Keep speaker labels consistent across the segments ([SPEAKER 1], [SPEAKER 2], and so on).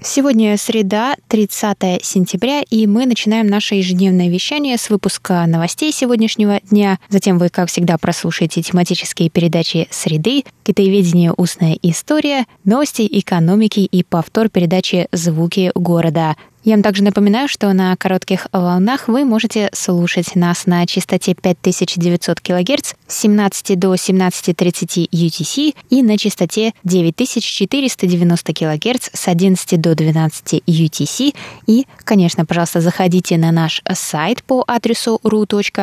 [SPEAKER 1] Сегодня среда, 30 сентября, и мы начинаем наше ежедневное вещание с выпуска новостей сегодняшнего дня. Затем вы, как всегда, прослушаете тематические передачи «Среды», «Китаеведение. Устная история», «Новости экономики» и повтор передачи «Звуки города». Я вам также напоминаю, что на коротких волнах вы можете слушать нас на частоте 5900 кГц с 17 до 17.30 UTC и на частоте 9490 кГц с 11 до 12 UTC. И, конечно, пожалуйста, заходите на наш сайт по адресу ru.rti.org.tw,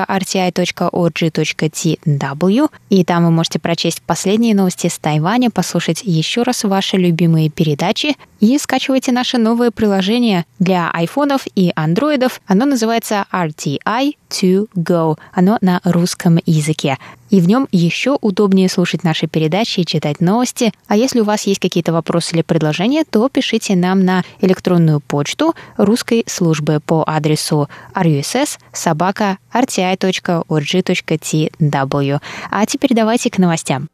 [SPEAKER 1] и там вы можете прочесть последние новости с Тайваня, послушать еще раз ваши любимые передачи и скачивайте наше новое приложение для айфонов и андроидов. Оно называется RTI to go. Оно на русском языке. И в нем еще удобнее слушать наши передачи и читать новости. А если у вас есть какие-то вопросы или предложения, то пишите нам на электронную почту русской службы по адресу russ собака rti.org.tw. А теперь давайте к новостям.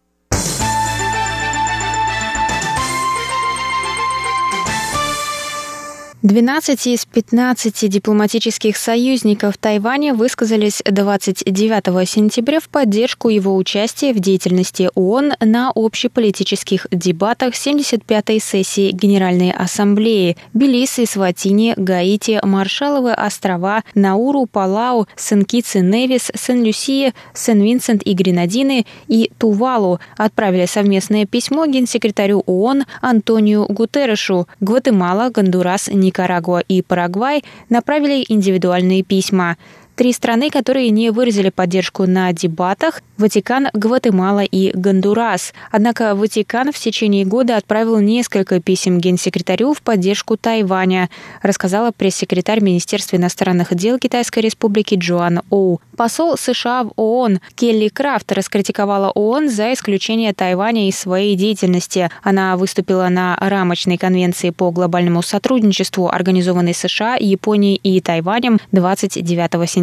[SPEAKER 1] 12 из 15 дипломатических союзников Тайваня высказались 29 сентября в поддержку его участия в деятельности ООН на общеполитических дебатах 75-й сессии Генеральной Ассамблеи Белиз и Сватини, Гаити, Маршаловы острова, Науру, Палау, Сен-Китс Невис, Сен-Люсия, Сен-Винсент и Гренадины и Тувалу отправили совместное письмо генсекретарю ООН Антонию Гутеррешу. Гватемала, Гондурас, Никарагуа Никарагуа и Парагвай направили индивидуальные письма. Три страны, которые не выразили поддержку на дебатах – Ватикан, Гватемала и Гондурас. Однако Ватикан в течение года отправил несколько писем генсекретарю в поддержку Тайваня, рассказала пресс-секретарь Министерства иностранных дел Китайской Республики Джоан Оу. Посол США в ООН Келли Крафт раскритиковала ООН за исключение Тайваня из своей деятельности. Она выступила на рамочной конвенции по глобальному сотрудничеству, организованной США, Японией и Тайванем 29 сентября.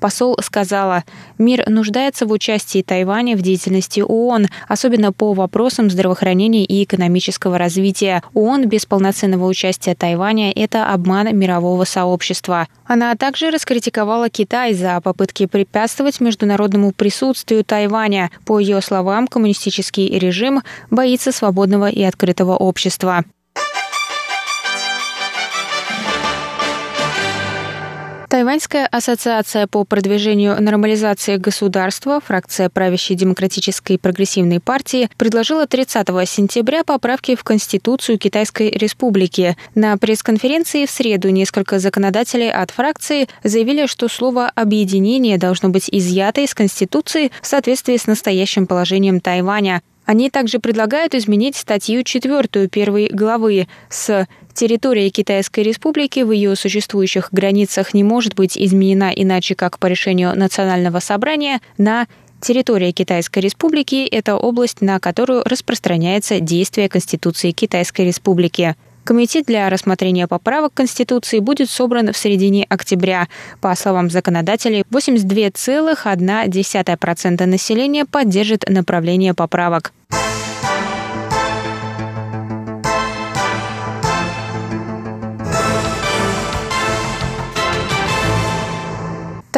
[SPEAKER 1] Посол сказала, «Мир нуждается в участии Тайваня в деятельности ООН, особенно по вопросам здравоохранения и экономического развития. ООН без полноценного участия Тайваня – это обман мирового сообщества». Она также раскритиковала Китай за попытки препятствовать международному присутствию Тайваня. По ее словам, коммунистический режим боится свободного и открытого общества. Тайваньская ассоциация по продвижению нормализации государства, фракция правящей демократической и прогрессивной партии, предложила 30 сентября поправки в Конституцию Китайской Республики. На пресс-конференции в среду несколько законодателей от фракции заявили, что слово «объединение» должно быть изъято из Конституции в соответствии с настоящим положением Тайваня. Они также предлагают изменить статью 4 первой главы с Территория Китайской Республики в ее существующих границах не может быть изменена иначе, как по решению Национального собрания на Территория Китайской Республики – это область, на которую распространяется действие Конституции Китайской Республики. Комитет для рассмотрения поправок Конституции будет собран в середине октября. По словам законодателей, 82,1% населения поддержит направление поправок.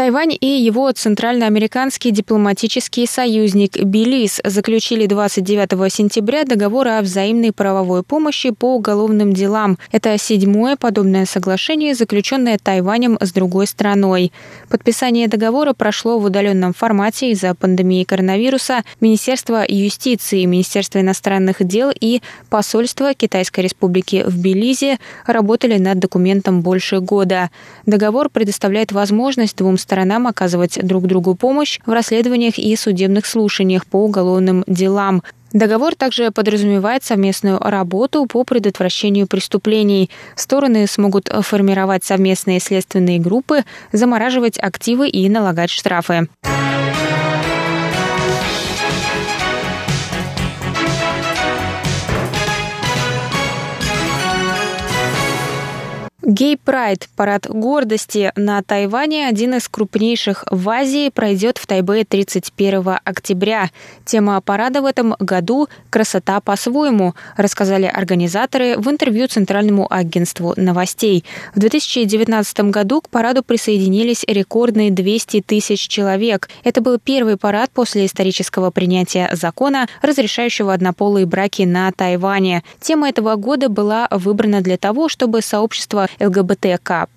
[SPEAKER 1] Тайвань и его центральноамериканский дипломатический союзник Белиз заключили 29 сентября договор о взаимной правовой помощи по уголовным делам. Это седьмое подобное соглашение, заключенное Тайванем с другой страной. Подписание договора прошло в удаленном формате из-за пандемии коронавируса. Министерство юстиции, Министерство иностранных дел и посольство Китайской республики в Белизе работали над документом больше года. Договор предоставляет возможность двум сторонам оказывать друг другу помощь в расследованиях и судебных слушаниях по уголовным делам. Договор также подразумевает совместную работу по предотвращению преступлений. Стороны смогут формировать совместные следственные группы, замораживать активы и налагать штрафы. Гей Прайд, парад гордости на Тайване, один из крупнейших в Азии, пройдет в Тайбе 31 октября. Тема парада в этом году «Красота по-своему», рассказали организаторы в интервью Центральному агентству новостей. В 2019 году к параду присоединились рекордные 200 тысяч человек. Это был первый парад после исторического принятия закона, разрешающего однополые браки на Тайване. Тема этого года была выбрана для того, чтобы сообщество ЛГБТК+,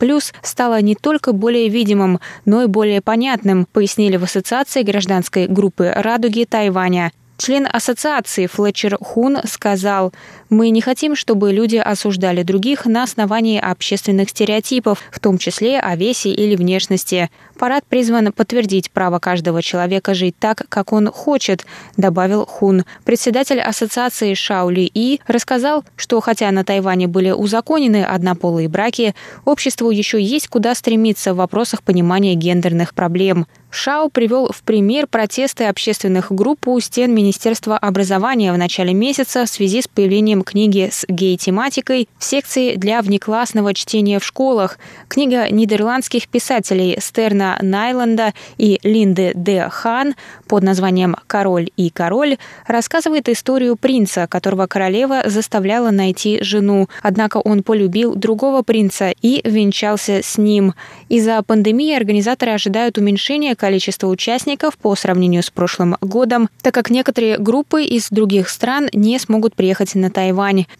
[SPEAKER 1] стало не только более видимым, но и более понятным, пояснили в Ассоциации гражданской группы «Радуги» Тайваня. Член ассоциации Флетчер Хун сказал, «Мы не хотим, чтобы люди осуждали других на основании общественных стереотипов, в том числе о весе или внешности. Парад призван подтвердить право каждого человека жить так, как он хочет», добавил Хун. Председатель ассоциации Шаули И рассказал, что хотя на Тайване были узаконены однополые браки, обществу еще есть куда стремиться в вопросах понимания гендерных проблем. Шао привел в пример протесты общественных групп у стен Министерства образования в начале месяца в связи с появлением книги с гей-тематикой в секции для внеклассного чтения в школах. Книга нидерландских писателей Стерна Найланда и Линды Д. Хан под названием «Король и король» рассказывает историю принца, которого королева заставляла найти жену. Однако он полюбил другого принца и венчался с ним. Из-за пандемии организаторы ожидают уменьшения количество участников по сравнению с прошлым годом, так как некоторые группы из других стран не смогут приехать на Тайвань.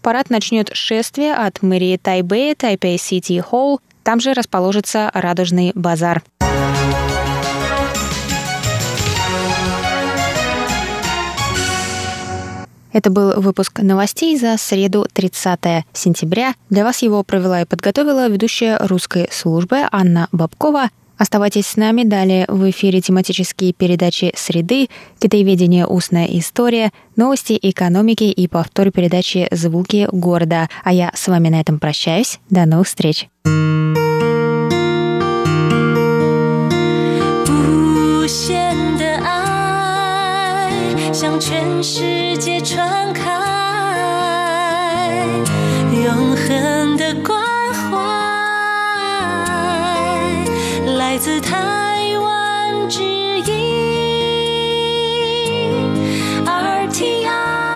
[SPEAKER 1] Парад начнет шествие от мэрии Тайбэя, Тайпей Сити Холл. Там же расположится Радужный базар. Это был выпуск новостей за среду 30 сентября. Для вас его провела и подготовила ведущая русской службы Анна Бабкова. Оставайтесь с нами. Далее в эфире тематические передачи «Среды», «Китаеведение. Устная история», новости экономики и повтор передачи «Звуки города». А я с вами на этом прощаюсь. До новых встреч. 向姿态。